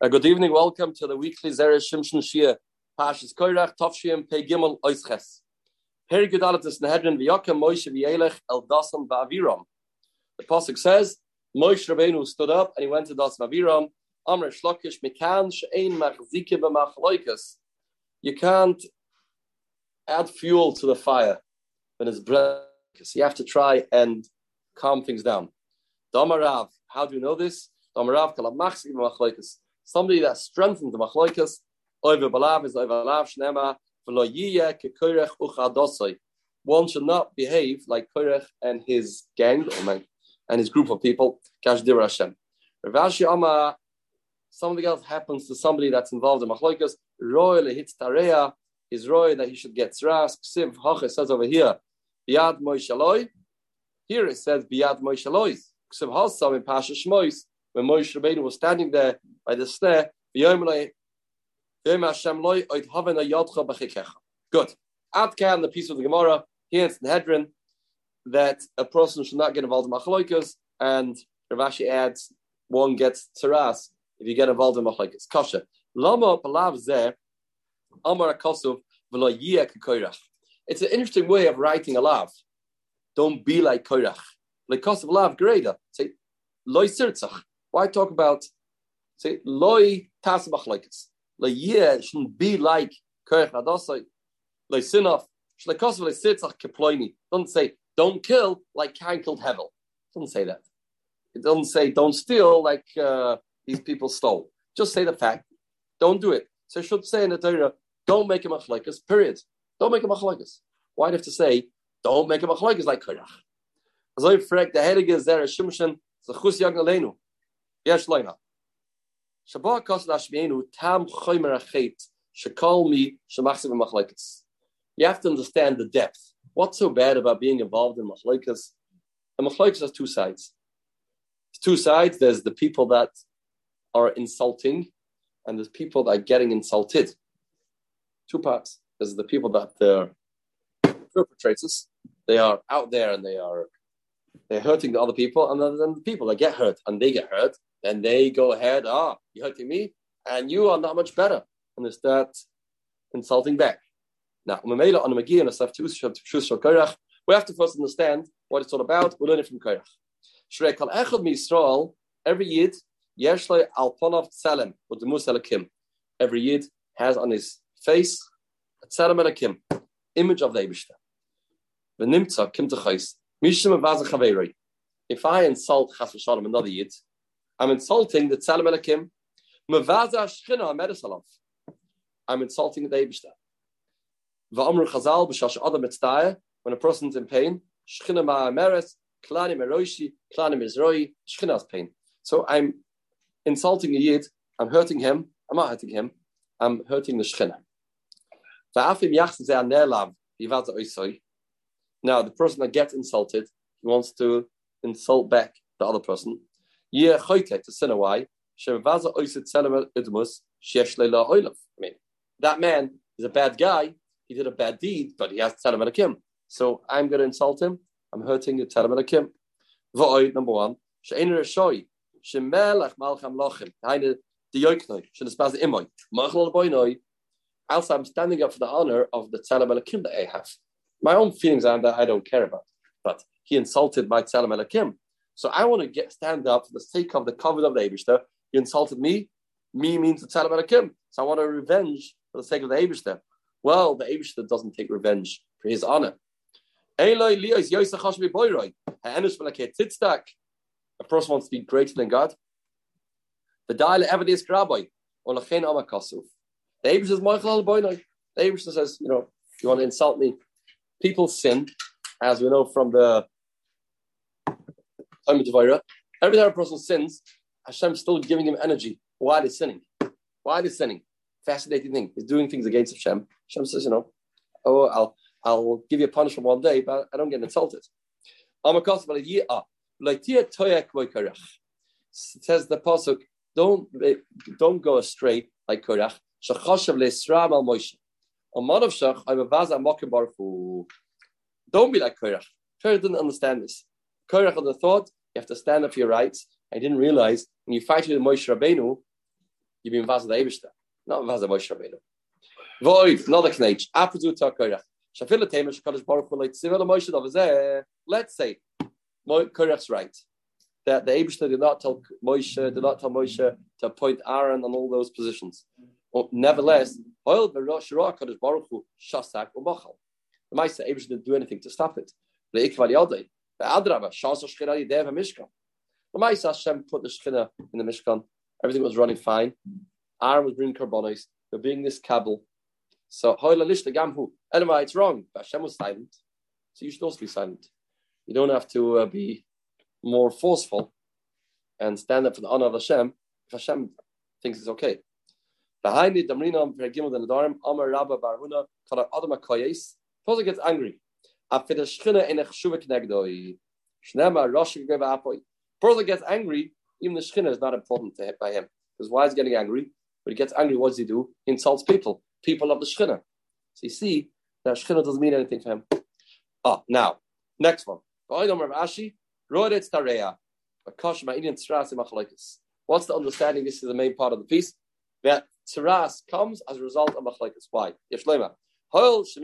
Uh, good evening, welcome to the weekly Zera Shimshon Shia, Pashas Koirach, Tovshim, Pei Gimel, Oisches. Peri Gedalatis Nehedrin, V'yokem, Moshe, V'yelech, El Dasan, V'aviram. The Pasuk says, Moshe Rabbeinu stood up and he went to Das V'aviram, Amr Shlokish, Mekan, She'ein, Machzike, B'machloikas. You can't add fuel to the fire when it's breath, you have to try and calm things down. Damarav, how do you know this? Damarav, Kalab Machzike, B'machloikas somebody that strengthens the machloikas, over balav is over lav shnema, one should not behave like Korech and his gang and his group of people. Kashdir Hashem. Ravashi Ama, something else happens to somebody that's involved in machloikas. Roy lehitz tareya is roy that he should get tzras. Ksiv Hoche says over here, biad moishaloi. Here it says biad moishaloi. Ksiv Hosav in Pasha Shmois when Moshe Rabbeinu was standing there by the snare, Good. Atkan, the piece of the Gemara, here it's Hedron, that a person should not get involved in machloikas, and Ravashi adds, one gets tsaras if you get involved in machloikas. Kasha. Lama palav zeh, amar akosov v'lo It's an interesting way of writing a lav. Don't be like koirach. Like kosov lav greater. Say, loy sirtzach. Why talk about say loy tasbach it's like yeah shouldn't be like koich adosai like sinaf shlekos v'le sitzach keploini. Don't say don't kill like Cain killed Hevel. Don't say that. It doesn't say don't steal like uh, these people stole. Just say the fact. Don't do it. So should say in the Torah, don't make a machlekas. Period. Don't make a machlekas. Why do you have to say don't make a machlekas like Korach? As I frag the Heilige Zera Shimshon Zechus Yag Aleinu. Yes, Leina. Shabbat tam choymer achet shekol mi. You have to understand the depth. What's so bad about being involved in machlekes? And machlekes has two sides. two sides. There's the people that are insulting, and there's people that are getting insulted. Two parts. There's the people that they're perpetrators. They are out there and they are they're hurting the other people, and then the people that get hurt and they get hurt, then they go ahead, ah, you're hurting me, and you are not much better. And they start insulting back. Now, we have to first understand what it's all about. We're learning from Korach. Every Yid, Every Yid has on his face a tzelem elakim, image of the Eibishter. If I insult Chas another Yid, I'm insulting the Tzelem Elakim. Mevaza Shchina Medisalav. I'm insulting the Eibishter. Va'amru Chazal b'shash adam mitzdaye. When a person's in pain, Shchina ma'ameres, klani meroishi, klani mizroi, Shchina's pain. So I'm insulting a Yid. I'm hurting him. I'm not hurting him. I'm hurting the Shchina. Va'afim yachzeh anelav yivaza oisoi. Now, the person that gets insulted, he wants to insult back the other person. I mean, that man is a bad guy. He did a bad deed, but he has tzelem elakim. So I'm going to insult him. I'm hurting the tzelem elakim. V'oy number one. She'ein reshoy. Shemelech malcham lochim. Heine the yoiknoi. She'nesbaz imoy. Machlol boynoi. Also, I'm standing up for the honor of the tzelem elakim that I have. My own feelings are that I don't care about, but he insulted my tzelem elakim. So I want to get stand up for the sake of the covenant of the Abishter. You insulted me. Me means the Tzadam Kim. So I want to revenge for the sake of the Abishter. Well, the Abishter doesn't take revenge for his honor. A person wants to be greater than God. The dial evidence rabbi or lachen amakasuf. The Abishter says, Michael The Abishter says, you know, you want to insult me. People sin, as we know from the Every time a person sins, Hashem's still giving him energy. Why is sinning? Why is sinning? Fascinating thing. He's doing things against Hashem. Hashem says, you know, oh, I'll I'll give you a punishment one day, but I don't get insulted. Ah. It says the pasuk, don't don't go astray like Korach. Don't be like Korach. Korach didn't understand this. Korach had the thought you have to stand up for your rights. I didn't realize when you fight with Moshe Rabbeinu, you've been vaz the Eibishter, not vaz the Moshe Rabbeinu. Void, another knage, aprezu takoyach. Shafil Tamish Kaddish Baruch Hu Sivil Moshe Dovazeh. Let's say, Korach's right. That the Abishta did not tell Moshe, did not tell Moshe to appoint Aaron on all those positions. Nevertheless, Oil Shirah Kaddish Baruch Hu Shasak Umachal. The Maisa Abishta didn't do anything to stop it. The the Adraba, Shasa Shkira Yidev Mishkan. The Maisa Hashem put the Shkina in the Mishkan. Everything was running fine. Aaron was bringing carbonis. They're being this Kabul. So Hoila Lish the gamhu. Anyway, it's wrong. But Hashem was silent, so you should also be silent. You don't have to uh, be more forceful and stand up for the honor of Hashem if Hashem thinks it's okay. Behind it, Damrina Pergimel the Nadarim, Amar Rabba Barhuna, Kara Adam Akoyes. Suppose gets angry. After Shchina in a Chshuvik Negdoi. Shnema Rosh Apoy. Person gets angry, even the Shchina is not important to him, by him. Because why is getting angry? But he gets angry, what does he do? He insults people people of the Shekhinah. So you see that Shekhinah doesn't mean anything for him. Oh, now, next one. What's the understanding? This is the main part of the piece. That Tsaras comes as a result of Machlaikas. Why? Since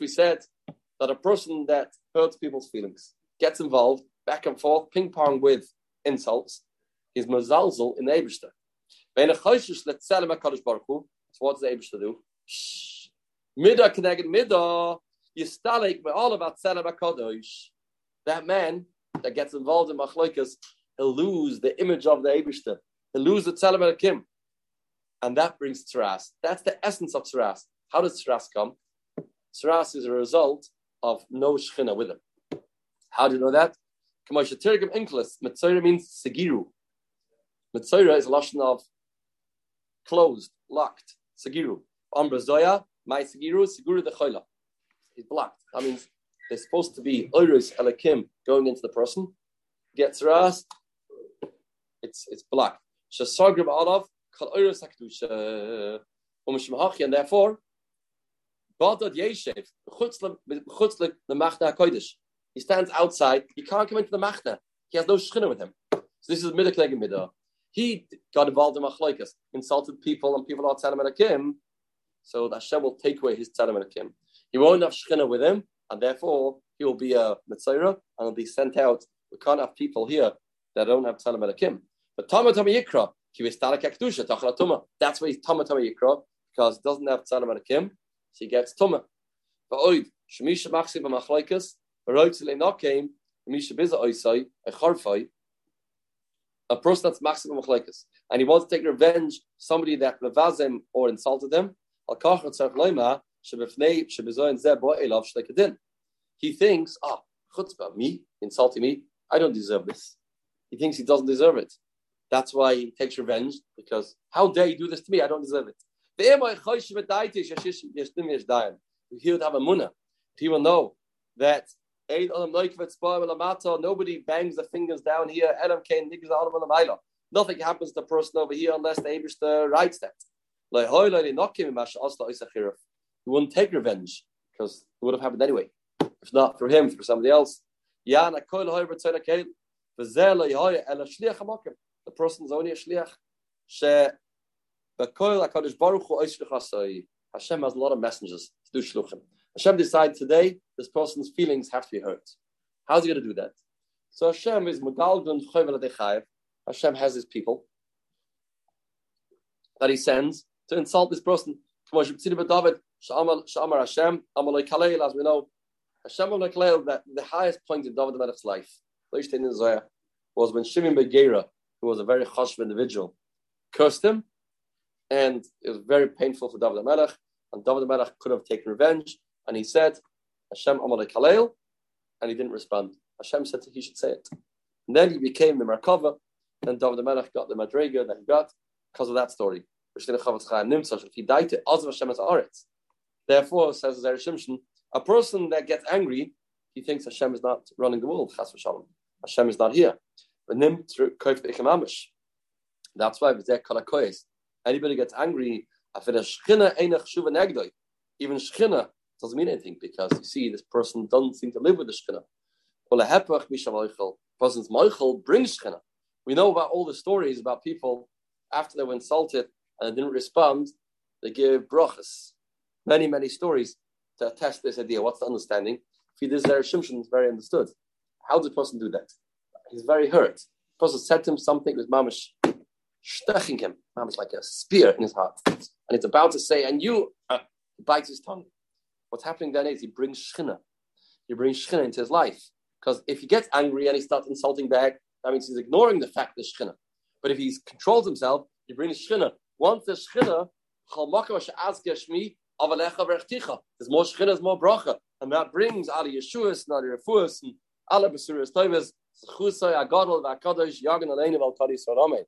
we said that a person that hurts people's feelings, gets involved, back and forth, ping pong with insults, is mazalzel in the Eberster. When a choishish letzelem HaKadosh Baruch Hu, so what does the Abish to do? Mida connected mida, yistalek me all about tzelem. That man that gets involved in machloikas, he'll lose the image of the Abishter. He'll lose the tzelem HaKim. And that brings tzaras. That's the essence of tzaras. How does tzaras come? Tzaras is a result of no shechina with him. How do you know that? Kamosha Tirgim Inklis, Mitzayra means Segiru. Mitzayra is a lashon of closed, locked. Sagiru. Ambra Zoya, my Sagiru, Sagiru the Choila. He's blocked. That means there's supposed to be Oiris Elakim going into the person. Gets ras, it's it's blocked. Shasagrim Alav, Umishmahachi, uh, and therefore, Badad Yeshev, Chutzlik, the Machna HaKodesh. He stands outside, he can't come into the Machna. He has no shchina with him. So this is Midah Knegim Midah. He got involved in machlokes, insulted people, and people are him Akim. So Hashem will take away his Tzadim Akim. He won't have Shechina with him, and therefore he will be a Mitzayra and will be sent out. We can't have people here that don't have Tzadim Akim. But Tama Tama Yikra, that's why he's Tama Tama Yikra, because he doesn't have Tzadim Akim, so he gets Tuma. But Oid, Shemisha Machsi B'machlokes, Baroitzele Nakim, Misha Biza Oisai, Echarfai, a person that's maximum machlekes, and he wants to take revenge somebody that revazim or insulted him. He thinks, ah, chutzpah, me insulting me, I don't deserve this. He thinks he doesn't deserve it. That's why he takes revenge because how dare you do this to me? I don't deserve it. He would have a munah. He will know that Nobody bangs the fingers down here. Nothing happens to the person over here unless the Abishter writes that. He wouldn't take revenge because it would have happened anyway. If not for him, for somebody else. The person's only a shliach. Hashem has a lot of messengers to do shluchim. Hashem decided today this person's feelings have to be hurt. How's he going to do that? So Hashem is Megalgun Choyvel Hashem has his people that he sends to insult this person. David, Shamar Hashem, Amalai Kaleel, as we know, Hashem Amalai Kaleel, that the highest point in David Melech's life, was when Shimon Begera, who was a very chashuv individual, cursed him, and it was very painful for David Melech, and David Melech could have taken revenge, and he said, Hashem Kaleel, and he didn't respond. Hashem said he should say it. And then he became the Merkava, then David Melech got the Madrega that he got because of that story. If he died to Oz Hashem as Aretz. Therefore, says Zera Shimshon, a person that gets angry, he thinks Hashem is not running the world. Hashem is not here. That's why anybody gets angry, even Shechina doesn't mean anything because you see this person doesn't seem to live with the Shekhinah. Well. Person's moichel brings Shekhinah. We know about all the stories about people after they were insulted and they didn't respond, they give brachas. Many, many stories to attest this idea. What's the understanding? If this there, is very understood. How does a person do that? He's very hurt. Person said to him something with mamish steching him, mamish like a spear in his heart. And it's about to say, and you uh, bites his tongue. What's happening then is he brings shchina. He brings shchina into his life. Because if he gets angry and he starts insulting back, that means he's ignoring the fact that shchina. But if he controls himself, he brings shchina. Once the shchina, there's more shchina, there's more bracha. And that brings Ali Yeshua's, not Refuas, and Allah Basuras Toivas, Chusay Agadol, Vakadosh, Yagan Aleinu, Al Kadis, Amen.